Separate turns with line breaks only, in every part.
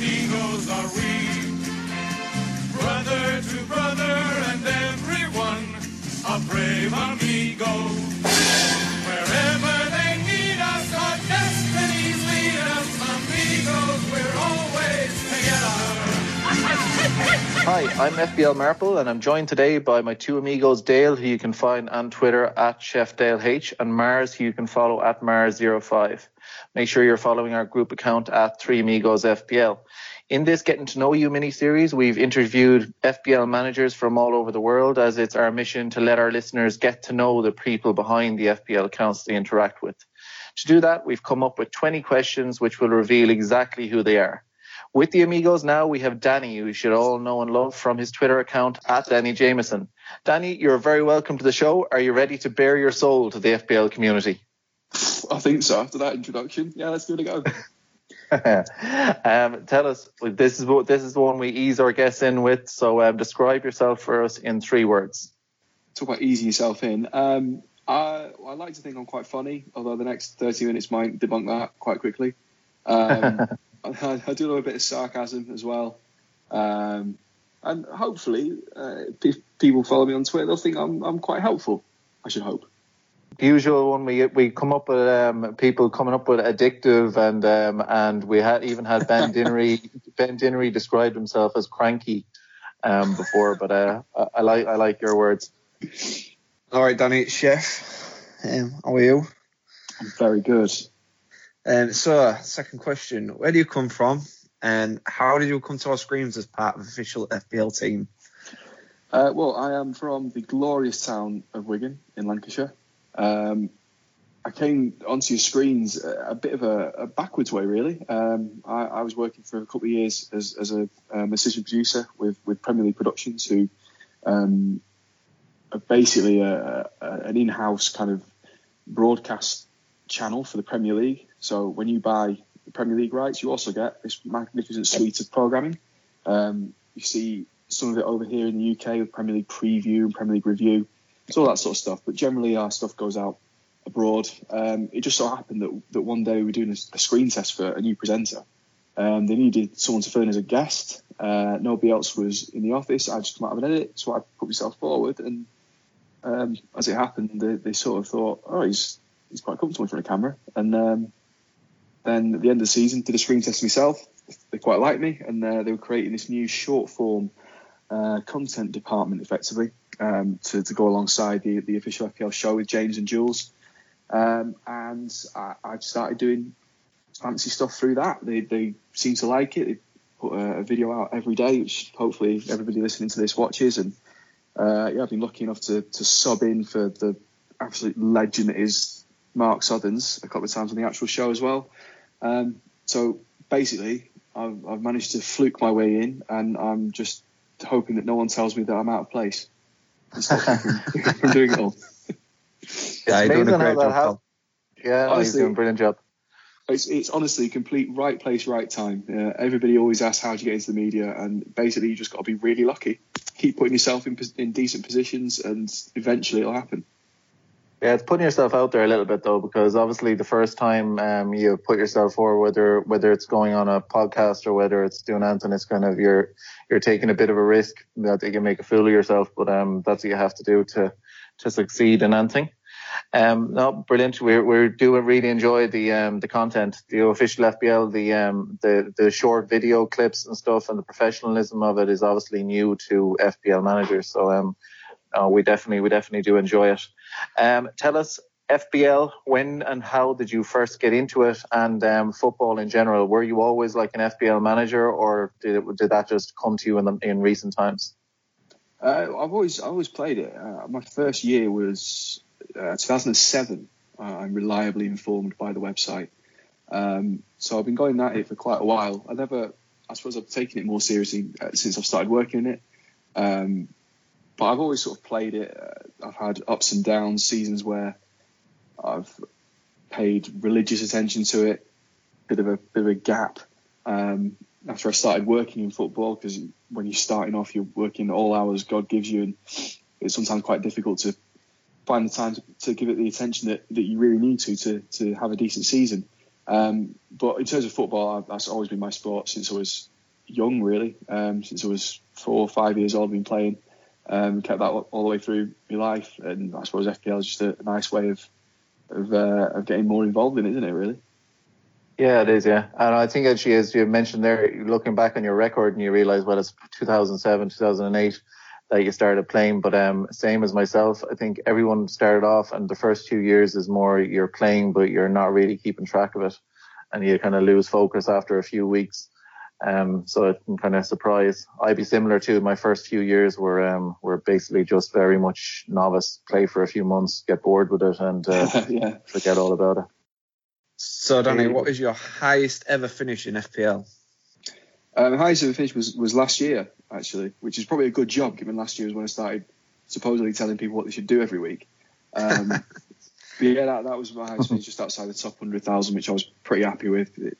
amigos are we. Brother to brother and everyone, a brave amigo. Wherever they need us, our destinies lead us. Amigos, we're always together.
Hi, I'm FPL Marple, and I'm joined today by my two amigos, Dale, who you can find on Twitter at chef ChefDaleH, and Mars, who you can follow at Mars05. Make sure you're following our group account at Three Amigos FPL. In this Getting to Know You mini series, we've interviewed FPL managers from all over the world, as it's our mission to let our listeners get to know the people behind the FPL accounts they interact with. To do that, we've come up with 20 questions which will reveal exactly who they are. With the amigos now, we have Danny, who you should all know and love from his Twitter account at Danny Jameson. Danny, you're very welcome to the show. Are you ready to bare your soul to the FPL community?
I think so. After that introduction, yeah, let's give it a go.
um, tell us, this is what this is the one we ease our guests in with. So um, describe yourself for us in three words.
Talk about easing yourself in. Um, I, I like to think I'm quite funny, although the next 30 minutes might debunk that quite quickly. Um, I, I, do love a bit of sarcasm as well. Um, and hopefully, uh, if people follow me on Twitter, they'll think I'm, I'm quite helpful. I should hope
the usual one we we come up with um, people coming up with addictive and um, and we had even had Ben Dinnery Ben Dinnery described himself as cranky um, before, but uh, I, I, like I like your words.
All right, Danny, chef. Um, how are you?
I'm very good.
And um, so, second question: Where do you come from, and how did you come to our screens as part of the official FPL team?
Uh, well, I am from the glorious town of Wigan in Lancashire. Um, I came onto your screens a, a bit of a, a, backwards way, really. Um, I, I, was working for a couple of years as, as a um, assistant producer with, with Premier League Productions, who um, are basically a, an in-house kind of broadcast channel for the Premier League. So when you buy the Premier League rights, you also get this magnificent suite of programming. Um, you see some of it over here in the UK with Premier League Preview and Premier League Review. It's all that sort of stuff. But generally, our stuff goes out abroad. Um, it just so happened that, that one day we were doing a, a screen test for a new presenter. Um, they needed someone to fill in as a guest. Uh, nobody else was in the office. I just come out of an edit, so I put myself forward. And um, as it happened, they, they, sort of thought, oh, he's he's quite comfortable in front of camera. And um, then at the end of the season, did a screen test myself. They quite liked me, and uh, they were creating this new short form uh, content department, effectively um, to, to go alongside the, the official FPL show with James and Jules. Um, and I, I started doing fancy stuff through that. They, they seem to like it. They put a, a, video out every day, which hopefully everybody listening to this watches. And uh, yeah, I've been lucky enough to, to sub in for the absolute legend that is Mark Sutherns a couple of times on the actual show as well. Um, so basically, I've, I've managed to fluke my way in, and I'm just hoping that no one tells me that I'm out of place from doing it all.
Yeah, you're doing a great job. Yeah, honestly, he's doing a brilliant job.
It's, it's honestly complete right place, right time. Uh, everybody always asks how do you get into the media, and basically you just got to be really lucky. Keep putting yourself in, in decent positions, and eventually it'll happen.
Yeah, it's putting yourself out there a little bit though, because obviously the first time um, you put yourself forward, whether whether it's going on a podcast or whether it's doing anything, it's kind of you're you're taking a bit of a risk that you can make a fool of yourself, but um, that's what you have to do to to succeed in anything. Um, no, brilliant. We're we're doing really enjoy the um the content, the official FPL, the um the the short video clips and stuff, and the professionalism of it is obviously new to FPL managers. So um, uh, we definitely we definitely do enjoy it. Um, tell us FPL, when and how did you first get into it, and um, football in general? Were you always like an FPL manager, or did it, did that just come to you in the, in recent times?
Uh, I've always I always played it. Uh, my first year was uh, 2007. Uh, I'm reliably informed by the website. Um, so I've been going at it for quite a while. I never, I suppose, I've taken it more seriously uh, since I've started working in it. Um, but I've always sort of played it. Uh, I've had ups and downs, seasons where I've paid religious attention to it, bit of a bit of a gap um, after I started working in football because when you're starting off, you're working all hours God gives you, and it's sometimes quite difficult to find the time to, to give it the attention that, that you really need to to to have a decent season. Um, but in terms of football, I've, that's always been my sport since I was young, really. Um, since I was four or five years old, I've been playing. Um, kept that all the way through my life, and I suppose FPL is just a, nice way of of, uh, of getting more involved in, it, isn't it? Really.
Yeah, it is. Yeah, and I think actually, as you mentioned there, looking back on your record, and you realise, well, it's 2007, 2008 that you started playing. But um, same as myself, I think everyone started off, and the first two years is more you're playing, but you're not really keeping track of it, and you kind of lose focus after a few weeks. Um, so it can kind of surprise. I'd be similar to my first few years were um, were basically just very much novice, play for a few months, get bored with it, and uh,
yeah.
forget all about it.
So, Danny, what is your highest ever finish in FPL?
Um, highest ever finish was, was last year, actually, which is probably a good job given last year was when I started supposedly telling people what they should do every week. Um, but yeah, that, that was my highest finish just outside the top 100,000, which I was pretty happy with. It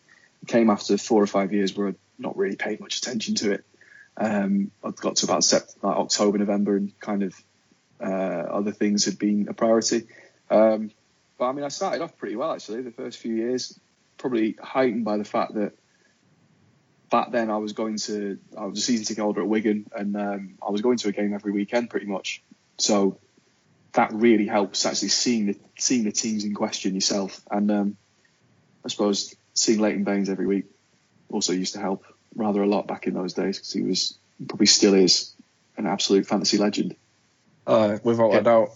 came after four or five years where I'd not really paid much attention to it. Um, I got to about sept- like October, November, and kind of uh, other things had been a priority. Um, but I mean, I started off pretty well actually. The first few years, probably heightened by the fact that back then I was going to, I was a season ticket holder at Wigan, and um, I was going to a game every weekend pretty much. So that really helps actually seeing the seeing the teams in question yourself, and um, I suppose seeing Leighton Baines every week also used to help rather a lot back in those days because he was probably still is an absolute fantasy legend.
Uh, without
Yeah.
a doubt.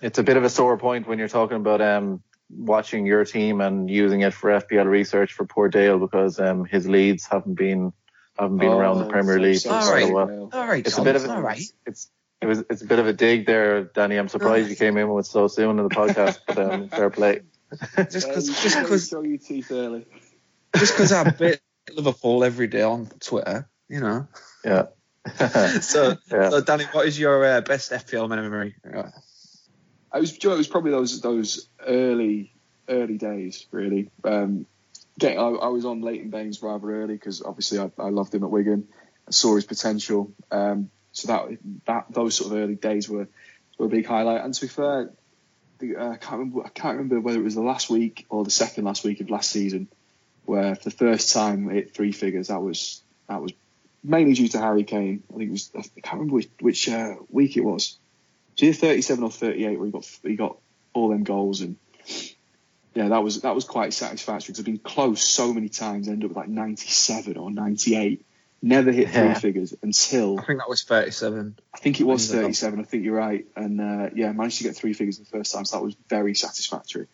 It's a bit of a sore point when you're talking about um, watching your team and using it for FPL research for poor Dale because um, his leads haven't been haven't been around the
Oh,
Premier
so-
League
so
for
All
quite
right.
a while.
All right,
It's a bit of a,
all right.
it's it was it's a bit of a dig there, Danny. I'm surprised you came in with so soon in the podcast, but um, fair play.
Just because,
you
just
show-
because,
show your teeth early.
just because I bet Liverpool every day on Twitter, you know.
Yeah.
So,
Yeah.
so Danny, what is your uh, best FPL memory? Right.
I was, you know, it was probably those those early early days really. Um, getting, I, I was on Leighton Baines rather early because obviously I, I loved him at Wigan. I saw his potential. Um, so that that those sort of early days were were a big highlight. And to be fair, the, uh, I can't remember I can't remember whether it was the last week or the second last week of last season where for the first time I hit three figures. That was that was mainly due to Harry Kane. I think it was I can't remember which, which uh, week it was. It's either 37 or 38 where he got he got all them goals and yeah, that was that was quite satisfactory because I've been close so many times. Ended up like 97 or 98. Never hit three
Yeah.
figures until
I think that was 37.
I think it was 37. I think you're right. And uh, yeah, managed to get three figures the first time, so that was very satisfactory.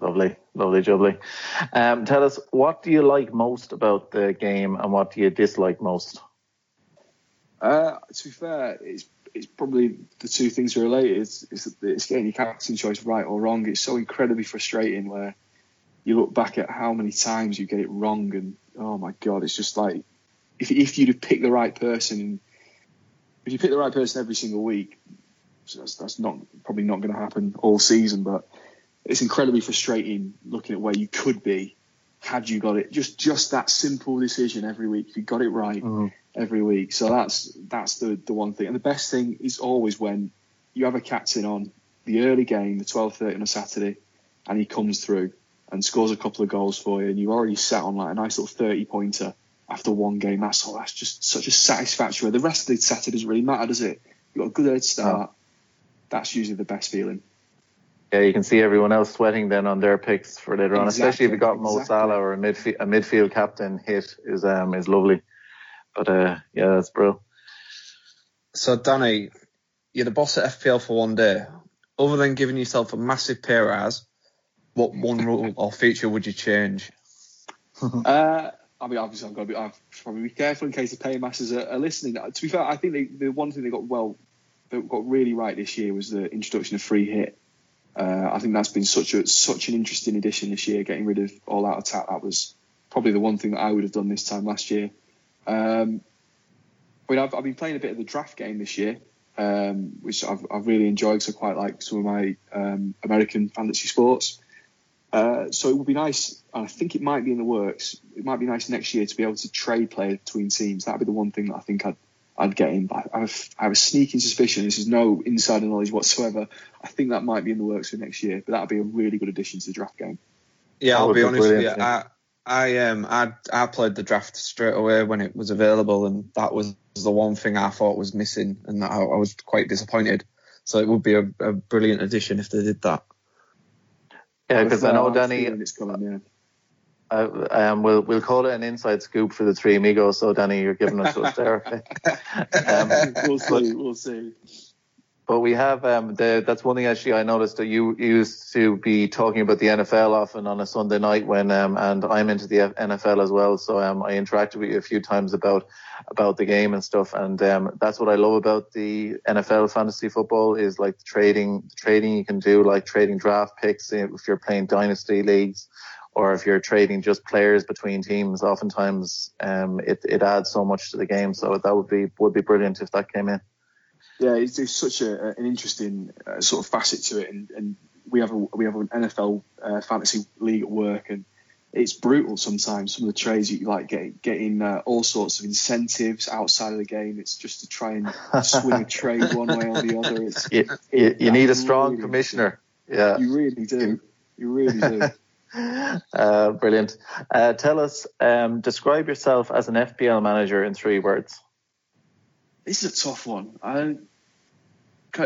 Lovely, lovely, jubbly. Um, tell us, what do you like most about the game and what do you dislike most?
Uh, to be fair, it's it's probably the two things are related. It's, it's, it's getting your captain choice right or wrong. It's so incredibly frustrating where you look back at how many times you get it wrong, and oh my god, it's just like if if you'd have picked the right person, if you pick the right person every single week, so that's, that's not probably not going to happen all season. But it's incredibly frustrating looking at where you could be had you got it. Just just that simple decision every week. If you got it right mm-hmm. every week. So that's that's the the one thing. And the best thing is always when you have a captain on the early game, the twelve thirty on a Saturday, and he comes through and scores a couple of goals for you, and you've already sat on like a nice little thirty pointer after one game. That's all. That's just such a satisfactory. The rest of the Saturday doesn't really matter, does it? You've got a good head start. That's usually the best feeling.
Yeah, you can see everyone else sweating then on their picks for later on, especially if you got Mo
Exactly,
Salah or a midfield, a midfield captain hit is um is lovely. But uh, yeah, that's brilliant.
So, Danny, you're the boss at FPL for one day. Other than giving yourself a massive pay rise, what one rule or feature would you change?
Uh, I mean, obviously, I've got to be, I've probably be careful in case the paymasters are, are listening. Uh, To be fair, I think they, the one thing they got well, they got really right this year was the introduction of free hit. Uh, I think that's been such a such an interesting addition this year. Getting rid of all out attack that was probably the one thing that I would have done this time last year. Um, I mean, I've, I've been playing a bit of the draft game this year, um, which I've, I've really enjoyed. So I quite like some of my um, American fantasy sports. Uh, so it would be nice, and I think it might be in the works. It might be nice next year to be able to trade players between teams. That'd be the one thing that I think I'd I'd get in. But I have, I have a sneaking suspicion. This is no insider knowledge whatsoever. I think that might be in the works for next year. But that'd be a really good addition to the draft game.
Yeah,
That
I'll be
be
honest with you.
brilliant,
I, I um I I played the draft straight away when it was available, and that was the one thing I thought was missing, and I, I was quite disappointed. So it would be a, a brilliant addition if they did that.
Yeah, because I know Danny.
It's coming, yeah.
Uh, um, we'll we'll call it an inside scoop for the three amigos. So Danny, you're giving us what's there. Um,
we'll see. We'll see.
But we have um, the, that's one thing actually I noticed that you used to be talking about the NFL often on a Sunday night when um, and I'm into the NFL as well, so um, I interacted with you a few times about about the game and stuff, and um, that's what I love about the NFL fantasy football is like the trading the trading you can do, like trading draft picks if you're playing dynasty leagues. Or if you're trading just players between teams, oftentimes um, it, it adds so much to the game. So that would be would be brilliant if that came in.
Yeah, it's, it's such a, an interesting uh, sort of facet to it, and, and we have a we have an NFL uh, fantasy league at work, and it's brutal sometimes. Some of the trades you like get, getting uh, all sorts of incentives outside of the game. It's just to try and swing a trade one way or the other. It's,
You, you, you need a strong
really-
commissioner. Yeah.
You really do. You really do.
Uh, brilliant. Uh, tell us, um, describe yourself as an FPL manager in three words.
This is a tough one. I,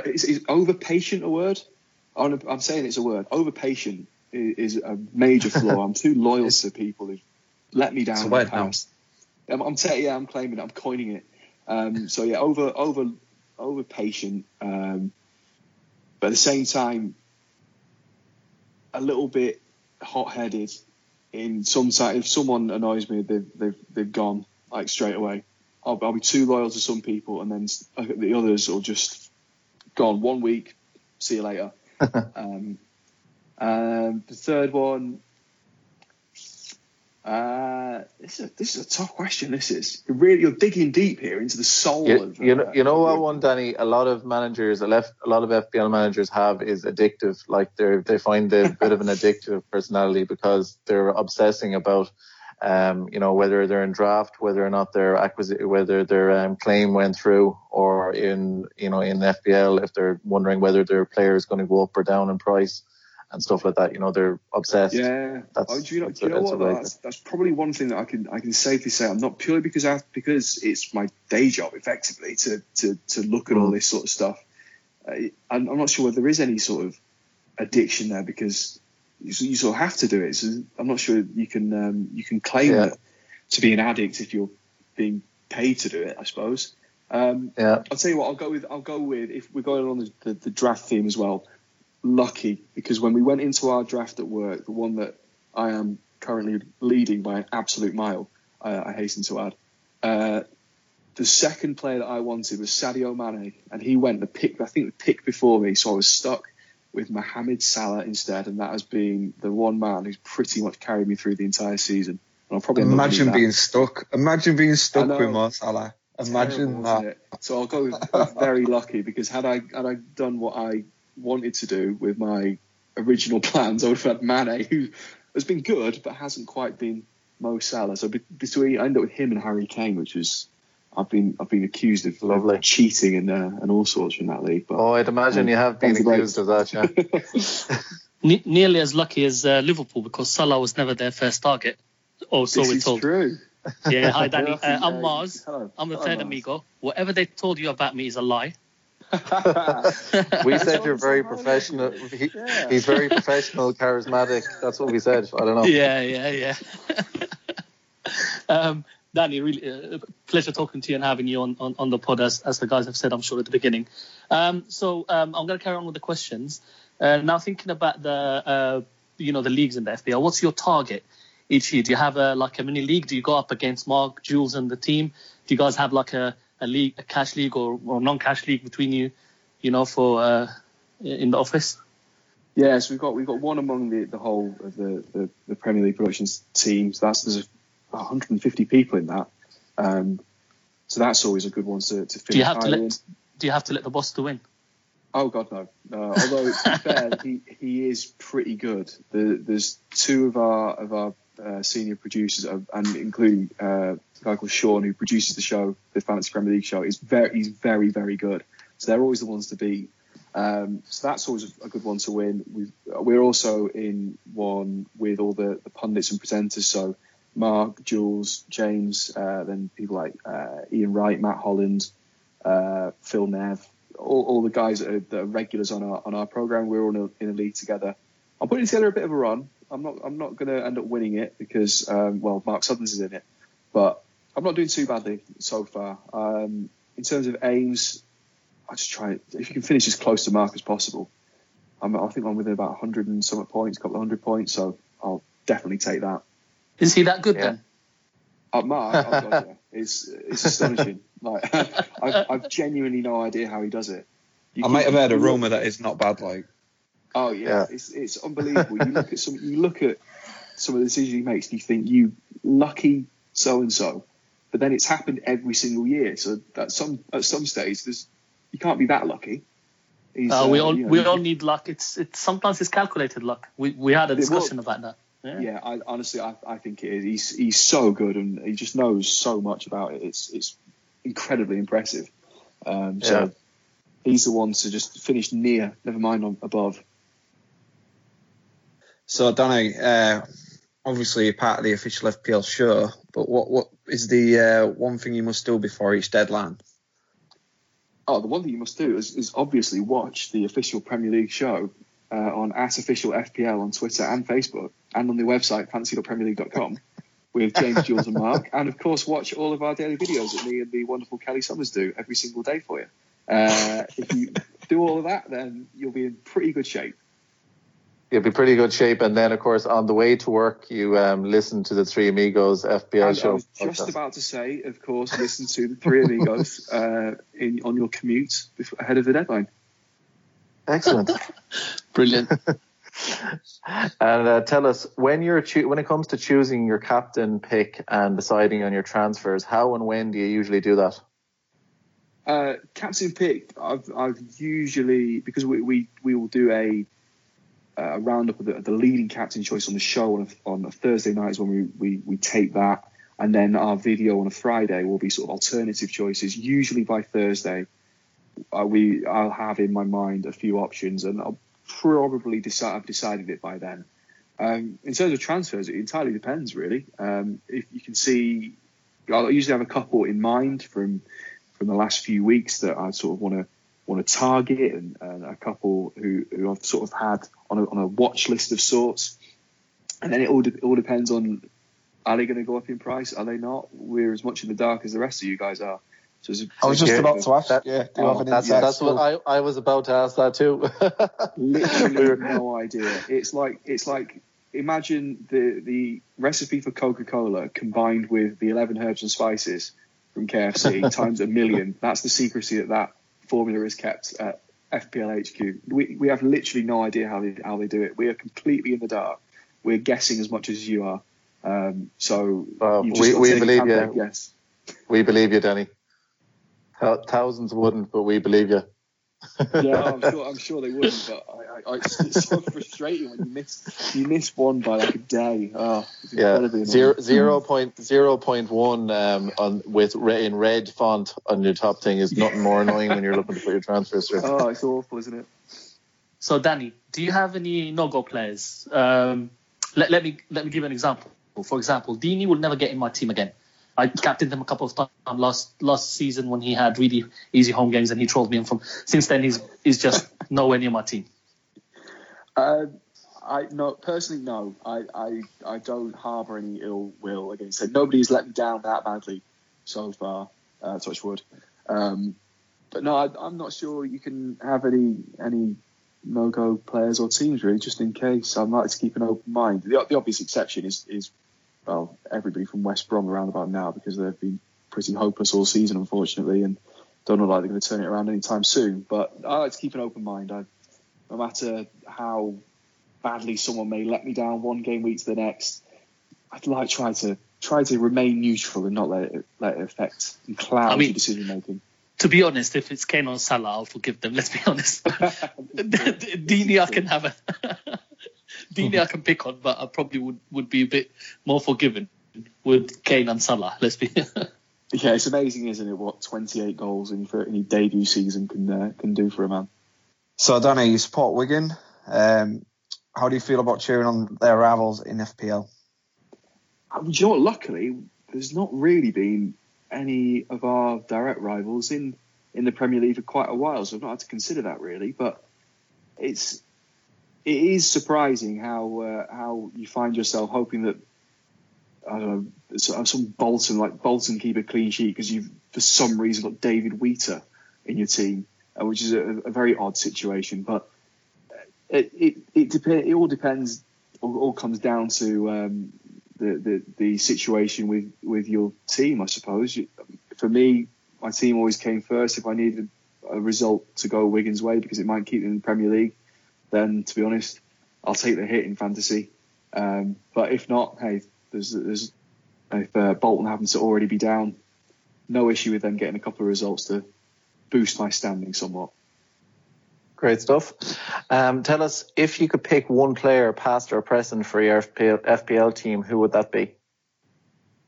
is, is over patient a word? I'm, I'm saying it's a word. Over patient is, is a major flaw. I'm too loyal to people who've let me down
It's a word now.
I'm, I'm ta- yeah, I'm claiming it. I'm coining it. Um, so yeah, over over over patient, um, but at the same time, a little bit hot headed. In some side, if someone annoys me, they've they've they've gone like straight away. I'll, I'll be too loyal to some people, and then the others will just gone one week. See you later. um, um, the third one. Uh, this is a, this is a tough question. This is you're really you're digging deep here into the soul
You,
of.
you know,
uh,
you know what one, Danny? A lot of managers, a, left, a lot of FPL managers have is addictive. Like they they find a bit of an addictive personality because they're obsessing about, um, you know, whether they're in draft, whether or not their acquisition, whether their um, claim went through, or in you know in FPL if they're wondering whether their player is going to go up or down in price and stuff like that. You know, they're obsessed.
Yeah.
That's-
oh, do you know, do you know what? That's, that's probably one thing that I can I can safely say. I'm not purely because I because it's my day job effectively to to to look at all
Mm.
this sort of stuff. I'm, I'm not sure whether there is any sort of addiction there because you, you sort of have to do it. So I'm not sure you can um, you can claim
Yeah.
that to be an addict if you're being paid to do it. I suppose. Um,
Yeah.
I'll tell you what. I'll go with. I'll go with. If we're going on the, the, the draft theme as well, lucky because when we went into our draft at work, the one that I am currently leading by an absolute mile, uh, I hasten to add, uh, the second player that I wanted was Sadio Mane, and he went the pick. I think the pick before me, so I was stuck with Mohamed Salah instead, and that has been the one man who's pretty much carried me through the entire season. And I'll probably
Imagine being stuck. Imagine being stuck with Mo Salah. Imagine
Terrible,
that.
So I'll go with, very lucky because had I had I done what I wanted to do with my original plans, I would have had Mane, who has been good but hasn't quite been Mo Salah. So be- between I ended up with him and Harry Kane, which is I've been I've been accused of, of
Lovely.
cheating and uh, and all sorts in that league. But
Oh, I'd imagine you have been accused of that. Yeah.
Ne- nearly as lucky as uh, Liverpool because Salah was never their first target. Oh, so
this
we're told.
true.
Yeah, hi Danny.
I
Uh,
think,
I'm Mars.
hello.
I'm the
Hello,
third
Mars.
amigo. Whatever they told you about me is a lie.
We said you're very professional. He,
Yeah.
He's very professional, charismatic. That's what we said. I don't know.
yeah, yeah, yeah. um, Danny, really uh, pleasure talking to you and having you on, on, on the pod, as, as the guys have said, I'm sure at the beginning. Um, so um, I'm going to carry on with the questions. Uh, now, thinking about the uh, you know the leagues in the FPL, what's your target each year? Do you have a like a mini league? Do you go up against Mark, Jules, and the team? Do you guys have like a, a league, a cash league or, or non-cash league between you? You know, for uh, in the office.
Yes, we've got we've got one among the, the whole of the, the, the Premier League productions teams. That's there's 150 people in that, um, so that's always a good one to, to.
Do you have to
higher in.
let Do you have to let the boss to win?
Oh God, no. Uh, although to be fair, he he is pretty good. The, there's two of our of our uh, senior producers, uh, and including uh, a guy called Sean, who produces the show, the Fantasy Premier League show. is very he's very very good. So they're always the ones to beat. Um, so that's always a good one to win. We've, we're also in one with all the, the pundits and presenters. So Mark, Jules, James, uh, then people like uh, Ian Wright, Matt Holland, uh, Phil Nev, all, all the guys that are, that are regulars on our on our program. We're all in a, a league together. I'm putting together a bit of a run. I'm not I'm not going to end up winning it because um, well Mark Sutherns is in it, but I'm not doing too badly so far. Um, in terms of aims, I just try if you can finish as close to Mark as possible. I'm, I think I'm within about 100 and some points, a couple of hundred points, so I'll definitely take that.
Is he that good
Yeah.
then?
Uh, Mark, oh God, yeah. it's it's astonishing. Like I've, I've genuinely no idea how he does it. You
I might have heard a
you look-
rumour that it's not bad. Like,
Oh yeah,
Yeah.
it's it's unbelievable. you look at some you look at some of the decisions he makes, and you think you lucky so and so, but then it's happened every single year. So at some at some stage, there's you can't be that lucky. He's,
Uh, we
uh,
all
you know,
we all need luck. It's it's sometimes it's calculated luck. We we had a
It will-
discussion about that. Yeah.
Yeah, I, honestly, I, I think it is. He's he's so good, and he just knows so much about it. It's it's incredibly impressive. Um, so
Yeah.
he's the one to just finish near, never mind on above.
so Danny, uh, obviously you're part of the official FPL show, but what what is the uh, one thing you must do before each deadline?
Oh, the one thing you must do is, is obviously watch the official Premier League show uh, on at official FPL on Twitter and Facebook, and on the website fantasy.premierleague.com with James, Jules, and Mark, and of course watch all of our daily videos that me and the wonderful Kelly Somers do every single day for you. Uh, if you do all of that, then you'll be in pretty good shape.
You'll be pretty good shape. And then, of course, on the way to work, you um, listen to the Three Amigos FPL
And I
show.
was just
podcast.
about to say, of course, listen to the Three Amigos uh, in on your commute before, ahead of the deadline.
Excellent.
Brilliant.
and uh, tell us when you're choo- when it comes to choosing your captain pick and deciding on your transfers, how and when do you usually do that?
Uh, captain pick, I've, I've usually because we, we, we will do a a roundup of the, the leading captain choice on the show on a, on a Thursday night is when we, we, we tape that, and then our video on a Friday will be sort of alternative choices. Usually by Thursday, uh, we I'll have in my mind a few options, and I'll probably decide I've decided it by then. Um, in terms of transfers, it entirely depends really. Um, if you can see, I usually have a couple in mind from from the last few weeks that I sort of want to want to target, and, and a couple who, who I've sort of had on a, on a watch list of sorts. And then it all de- it all depends on are they going to go up in price? Are they not? We're as much in the dark as the rest of you guys are.
I was just about to ask.
That-
yeah, do you
oh,
have an
That's that's what? I, I was about to ask that too.
literally no idea. It's like it's like imagine the the recipe for Coca Cola combined with the eleven herbs and spices from KFC times a million. That's the secrecy that that formula is kept at FPL HQ. We we have literally no idea how they how they do it. We are completely in the dark. We're guessing as much as you are. Um, so
Well, we- we believe you.
guess.
we believe you, Danny. Thou- Thousands wouldn't, but we believe you.
yeah, I'm sure. I'm sure they wouldn't, but I, I, I, it's so frustrating when you miss you miss one by like a day. Oh, it's
Yeah,
incredibly annoying.
zero zero point zero point one um on with re- in red font on your top thing is nothing more annoying when you're looking to put your transfers through.
Oh, it's awful, isn't it?
So Danny, do you have any no-go players? Um, let, let me let me give you an example. For example, Dini will never get in my team again. I captained him a couple of times last last season when he had really easy home games and he trolled me. And from since then, he's he's just nowhere near my team.
Uh, I no personally no. I, I I don't harbour any ill will against him. Nobody's let me down that badly so far. Uh, touch wood. Um, but no, I, I'm not sure you can have any any no go players or teams really, just in case. I'd like to keep an open mind. The, the obvious exception is is well everybody from West Brom around about now because they've been pretty hopeless all season unfortunately and don't look like they're going to turn it around anytime soon. But I like to keep an open mind. I, no matter how badly someone may let me down one game week to the next, I'd like try to try to remain neutral and not let it let it affect and cloud
I mean-
your decision making.
To be honest, if it's Kane or Salah, I'll forgive them. Let's be honest. Dini, I can have a Dini, I can pick on, but I probably would, would be a bit more forgiving with Kane and Salah. Let's be.
Yeah, it's amazing, isn't it? What 28 goals in your, in your debut season can uh, can do for a man.
So Danny, you support Wigan. Um, how do you feel about cheering on their rivals in FPL?
do you know what? Luckily, there's not really been any of our direct rivals in in the Premier League for quite a while, so I've not had to consider that really. But it's it is surprising how uh, how you find yourself hoping that I don't know some Bolton like Bolton keep a clean sheet because you've for some reason got David Wheater in your team, uh, which is a, a, very odd situation. But it it it, dep- it all depends, all, all comes down to um, the, the the situation with with your team, I suppose. For me, my team always came first. If I needed a result to go Wigan's way because it might keep them in the Premier League, then to be honest, I'll take the hit in fantasy. Um, but if not, hey, there's, there's if uh, Bolton happens to already be down, no issue with them getting a couple of results to boost my standing somewhat.
Great stuff. Um, tell us if you could pick one player, past or present, for your FPL, FPL team, who would that be?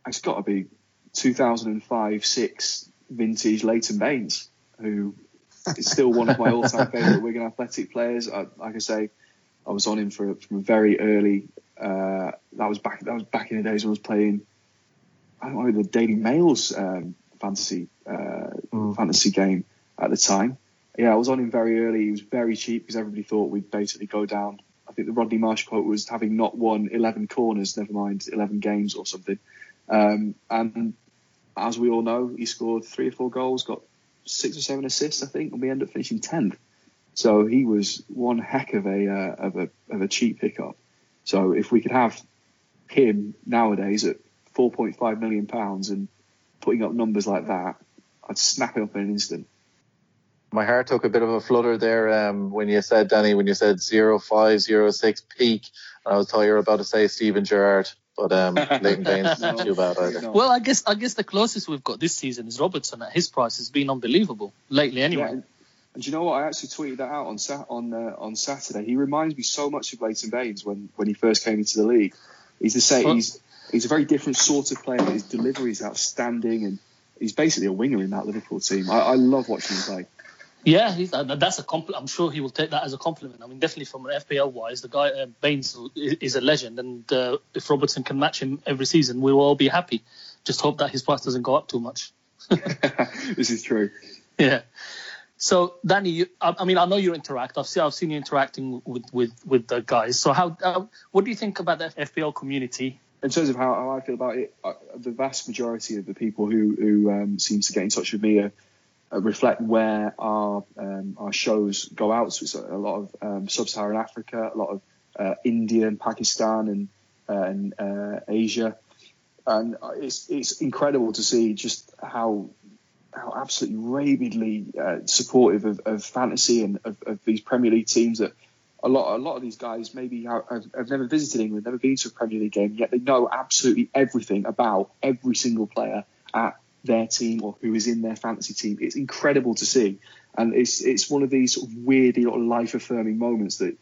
It's got to be 2005-6 vintage Leighton Baines, who is still one of my all-time favourite Wigan Athletic players. I, like I say, I was on him for, from a very early. Uh, that was back. That was back in the days when I was playing. I don't know the Daily Mail's um, fantasy uh, mm. fantasy game at the time. Yeah, I was on him very early. He was very cheap because everybody thought we'd basically go down. I think the Rodney Marsh quote was having not won 11 corners, never mind 11 games or something. Um, and as we all know, he scored three or four goals, got six or seven assists, I think, and we end up finishing tenth. So he was one heck of a uh, of a of a cheap pickup. So if we could have him nowadays at 4.5 million pounds and putting up numbers like that, I'd snap it up in an instant.
My heart took a bit of a flutter there um, when you said Danny, when you said zero five zero six peak, and I was thought you were about to say Steven Gerrard. But um, Leighton Baines not too bad either.
Well, I guess I guess the closest we've got this season is Robertson. At his price has been unbelievable lately, anyway. Yeah,
and, and you know what? I actually tweeted that out on on uh, on Saturday. He reminds me so much of Leighton Baines when when he first came into the league. He's the same. He's he's a very different sort of player. His delivery is outstanding, and he's basically a winger in that Liverpool team. I, I love watching him play.
Yeah, he's, uh, that's a compliment. I'm sure he will take that as a compliment. I mean, definitely from an FPL wise, the guy uh, Baines is, a legend, and uh, if Robertson can match him every season, we will all be happy. Just hope that his price doesn't go up too much.
this is true.
Yeah. So, Danny, you, I, I, mean, I know you interact. I've seen I've seen you interacting with with with the guys. So, how uh, what do you think about the FPL community?
In terms of how, how I feel about it, uh, the vast majority of the people who who um, seems to get in touch with me are reflect where our um, our shows go out. So it's a, a lot of um, sub-Saharan Africa, a lot of uh, India and Pakistan and uh, and uh, Asia, and it's it's incredible to see just how how absolutely rabidly uh, supportive of, of, fantasy and of, of, these Premier League teams that. A lot, a lot of these guys maybe have, have never visited England, never been to a Premier League game, yet they know absolutely everything about every single player at their team or who is in their fantasy team. It's incredible to see, and it's it's one of these sort of weirdly life affirming moments that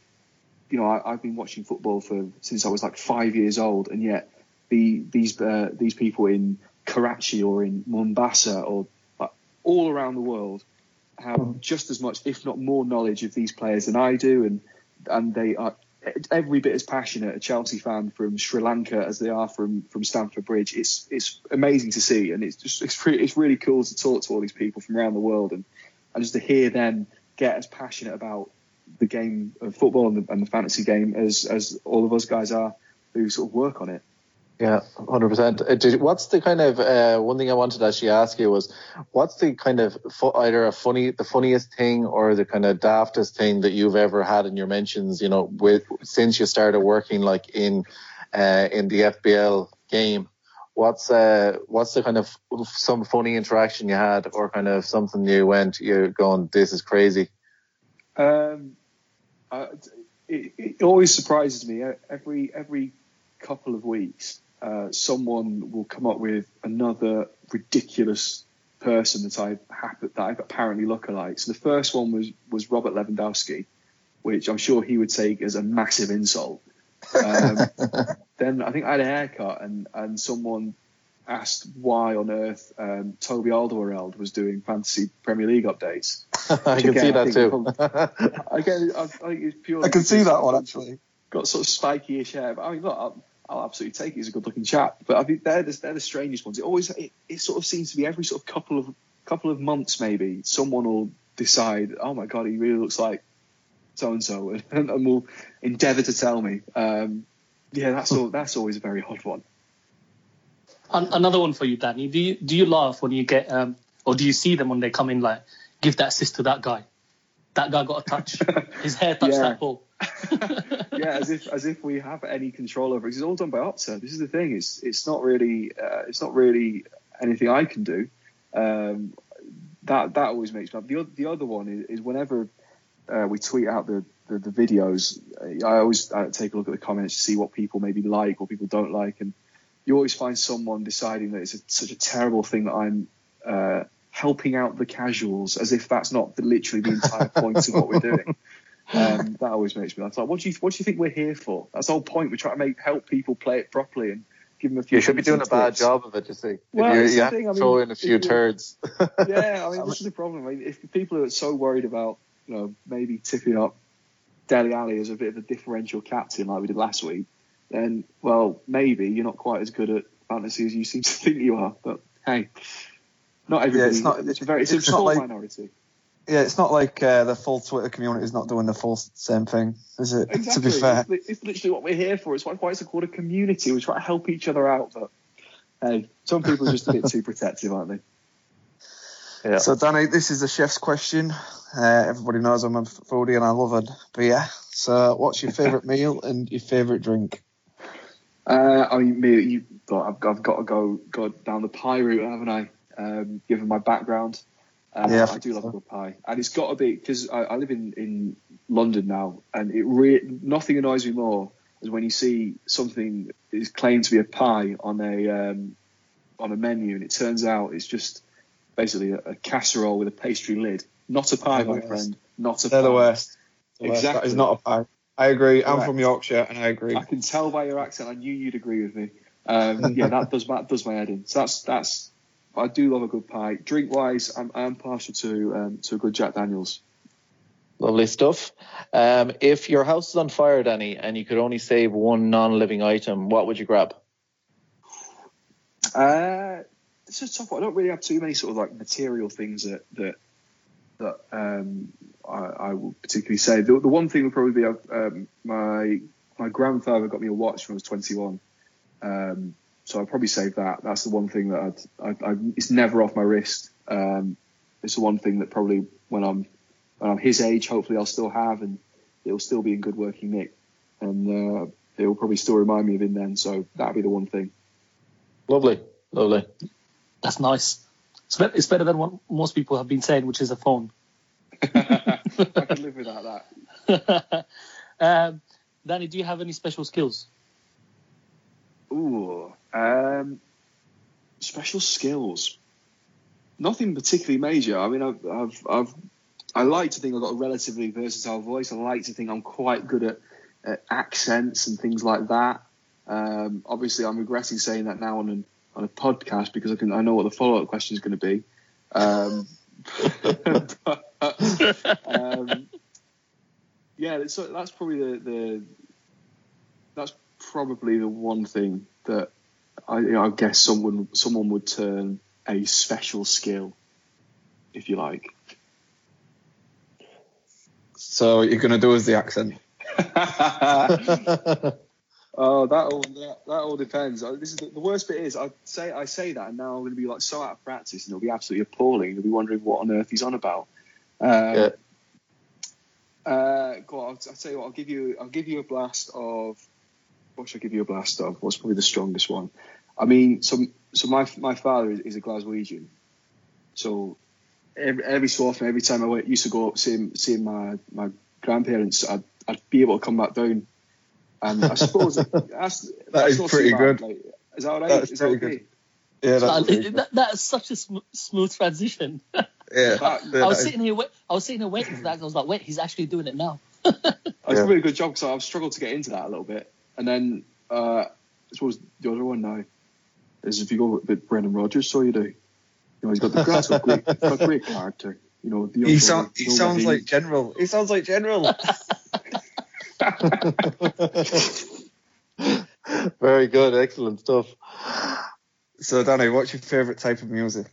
you know I, have been watching football for since I was like five years old, and yet the these uh, these people in Karachi or in Mombasa or uh, all around the world have just as much, if not more, knowledge of these players than I do, and and they are every bit as passionate a Chelsea fan from Sri Lanka as they are from from Stamford Bridge. It's it's amazing to see, and it's just it's really, it's really cool to talk to all these people from around the world, and and just to hear them get as passionate about the game of football and the, and the fantasy game as as all of us guys are who sort of work on it.
Yeah, hundred percent. Uh, what's the kind of uh, one thing I wanted to actually ask you was, what's the kind of either a funny, the funniest thing or the kind of daftest thing that you've ever had in your mentions? You know, with since you started working like in uh, in the FPL game, what's uh what's the kind of some funny interaction you had or kind of something you went you're going this is crazy.
Um, uh, it, it always surprises me every every couple of weeks uh, someone will come up with another ridiculous person that I happen that I've apparently look alike. So the first one was was Robert Lewandowski, which I'm sure he would take as a massive insult. Um, then I think I had a haircut and and someone asked why on earth um, Toby Alderweireld was doing fantasy Premier League updates.
I can again, see that too.
again, I, I,
I can see that one actually.
Got sort of spiky-ish hair, but I mean, look, I'll absolutely take it. He's a good looking chap. But I think they're the, they're the strangest ones. It always it, it sort of seems to be every sort of couple of couple of months maybe someone will decide, oh my god, he really looks like so and so, and will endeavour to tell me. Um, yeah, that's all. That's always a very odd one.
Another one for you, Danny. Do you do you laugh when you get um, or do you see them when they come in like give that assist to that guy? That guy got a touch. His hair touched
Yeah.
that ball.
Yeah, as if as if we have any control over it. It's all done by Opta. This is the thing. It's it's not really uh, it's not really anything I can do. Um, that that always makes me laugh. The other, the other one is, is whenever uh, we tweet out the the, the videos, uh, I always uh, take a look at the comments to see what people maybe like, what people don't like, and you always find someone deciding that it's a, such a terrible thing that I'm uh, helping out the casuals, as if that's not the, literally the entire point of what we're doing. Um, that always makes me laugh. Like, what do you what do you think we're here for? That's the whole point. We're trying to make help people play it properly and give them a few.
You should be doing a bad job of it, you see.
Well,
you you have
thing,
to
I mean,
throw in a few turds.
yeah, I mean, this is the problem. I mean, if people are so worried about, you know, maybe tipping up Dele Alli as a bit of a differential captain like we did last week, then, well, maybe you're not quite as good at fantasy as you seem to think you are. But hey, not everybody.
it's not-
It's a very. It's,
it's
a small
like-
minority.
Yeah, it's not like uh, the full Twitter community is not doing the full same thing, is it?
Exactly.
To be fair.
It's, it's literally what we're here for. It's why, why it's called a community. We try to help each other out. But hey, some people are just a bit too protective, aren't they?
Yeah.
So, Danny, this is the chef's question. Uh, everybody knows I'm a foodie and I love a beer. So, what's your favourite meal and your favourite drink?
Uh, I mean, me, you, but I've, I've got to go go down the pie route, haven't I? Um, given my background, uh,
Yeah, I
I do love
so.
a good pie, and it's got to be because I, I live in, in London now, and it re- nothing annoys me more is when you see something is claimed to be a pie on a um, on a menu, and it turns out it's just basically a, a casserole with a pastry lid. Not a pie, my friend. Not a
They're
pie.
the worst. The worst. That
Exactly.
is not a pie. I agree. I'm from Yorkshire and I agree.
I can tell by your accent. I knew you'd agree with me. Um, yeah, that does that does my head in. So that's that's. I do love a good pie. Drink wise, I'm I'm partial to um, to a good Jack Daniels.
Lovely stuff. Um, if your house is on fire, Danny, and you could only save one non-living item, what would you grab?
Uh, it's a tough one. I don't really have too many sort of like material things that that that um, I, I will particularly say. The, the one thing would probably be um, my my grandfather got me a watch when I was 21. Um, so I'd probably save that. That's the one thing that I'd, I, I, it's never off my wrist. Um, it's the one thing that probably when I'm when I'm his age, hopefully I'll still have, and it'll still be in good working nick, and uh, it will probably still remind me of him then. So that'd be the one thing.
Lovely, lovely.
That's nice. It's better, it's better than what most people have been saying, which is a phone.
I could live without that.
um, Danny, do you have any special skills?
Ooh, um, special skills. Nothing particularly major. I mean, I've, I've, I've, I like to think I've got a relatively versatile voice. I like to think I'm quite good at, at accents and things like that. Um, obviously, I'm regretting saying that now on an, on a podcast because I can I know what the follow up question is going to be. Um, but, um, yeah, so that's probably the, the that's probably the one thing that I, you know, I guess someone someone would turn a special skill, if you like.
So, you're going to do is the accent.
oh, that all that, that all depends. This is the, the worst bit is I say I say that, and now I'm going to be like so out of practice, and it'll be absolutely appalling. You'll be wondering what on earth he's on about. Um,
Yeah.
Uh, go on, I'll, I'll tell you what. I'll give you. I'll give you a blast of. What should I give you a blast of? What's probably the strongest one? I mean, so so my my father is, is a Glaswegian, so every, every so often, every time I went, used to go up seeing seeing my my grandparents, I'd I'd be able to come back down. And I suppose that's that's
is
not
pretty
bad,
good.
like, is that all right?
That's
is that okay?
good. Yeah, that's pretty good.
that, that is such a sm- smooth transition.
yeah.
That-
yeah,
I was
that is-
sitting here, wait, I was sitting here waiting for that. I was like, wait, he's actually doing it now.
It's
Yeah.
a really good job because I've struggled to get into that a little bit. And then uh, I suppose the other one now is if you go with Brendan Rodgers, so you do. You know, he's got the grass got great, he's got great character. You know, the
He,
boy,
sound, he sounds
Raheem.
like General. He sounds like General.
Very good, excellent stuff.
So, Danny, what's your favourite type of music?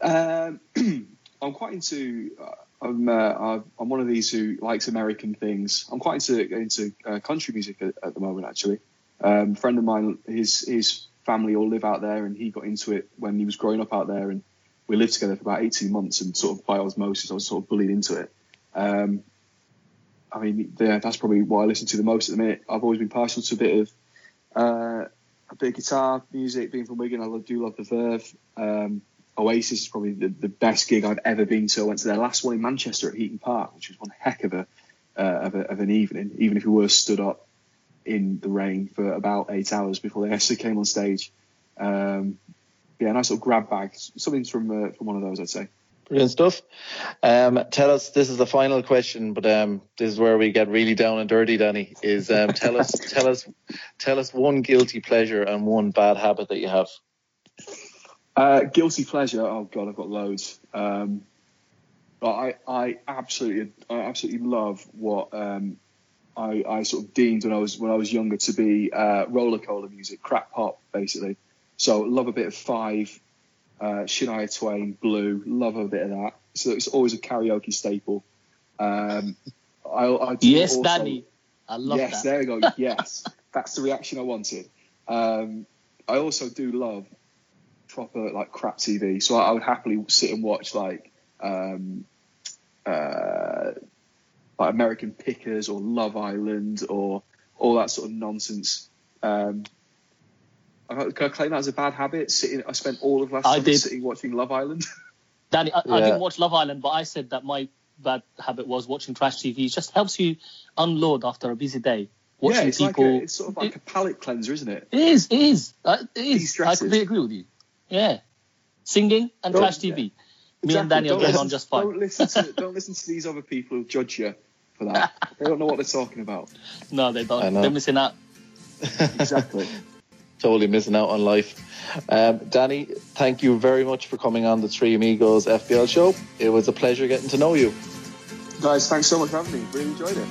Um, I'm quite into. Uh, I'm uh, I'm one of these who likes American things. I'm quite into into uh, country music at, at, the moment. Actually, um, a friend of mine, his his family all live out there, and he got into it when he was growing up out there, and we lived together for about 18 months, and sort of by osmosis, I was sort of bullied into it. Um, I mean, yeah, that's probably what I listen to the most at the minute. I've always been partial to a bit of uh, a bit of guitar music. Being from Wigan, I do love the Verve. Um, Oasis is probably the, the best gig I've ever been to. I went to their last one in Manchester at Heaton Park, which was one heck of a, uh, of, a of an evening. Even if we were stood up in the rain for about eight hours before they actually came on stage. Um, yeah, nice little grab bag. Something from uh, from one of those, I'd say.
Brilliant stuff. Um, tell us. This is the final question, but um, this is where we get really down and dirty. Danny is um, tell us, tell us, tell us one guilty pleasure and one bad habit that you have.
Uh, guilty pleasure. Oh God, I've got loads. Um, I I absolutely I absolutely love what um, I, I sort of deemed when I was when I was younger to be uh, roller cola music, crap pop, basically. So love a bit of Five, uh, Shania Twain, Blue, love a bit of that. So it's always a karaoke staple. Um, I, I
yes, also, Danny, I love
yes,
that. Yes,
there we go. Yes, that's the reaction I wanted. Um, I also do love proper like crap TV, so I, I would happily sit and watch like um, uh, like American Pickers or Love Island or all that sort of nonsense. Um, can I claim that as a bad habit? Sitting, I spent all of last I did. sitting watching Love Island.
Danny, I, yeah. I, didn't watch Love Island, but I said that my bad habit was watching trash TV. It just helps you unload after a busy day.
Watching yeah, it's people, like a, it's sort of like it, a palate cleanser, isn't it?
It is. It is. Uh, it is. I completely agree with you. Yeah, singing and don't, trash TV. Yeah. Me exactly. and Danny are getting on just fine.
Don't listen to don't listen to these other people who judge you for that. they don't know what they're talking about.
No, they don't. They're missing out.
exactly.
totally missing out on life. Um, Danny, thank you very much for coming on the Three Amigos FPL show. It was a pleasure getting to know you.
Guys, thanks so much for having me. Really enjoyed it.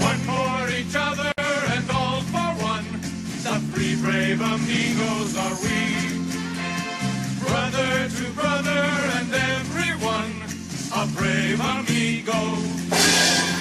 One for each other and all for one. The three brave amigos are we brother to brother and everyone, a brave amigo.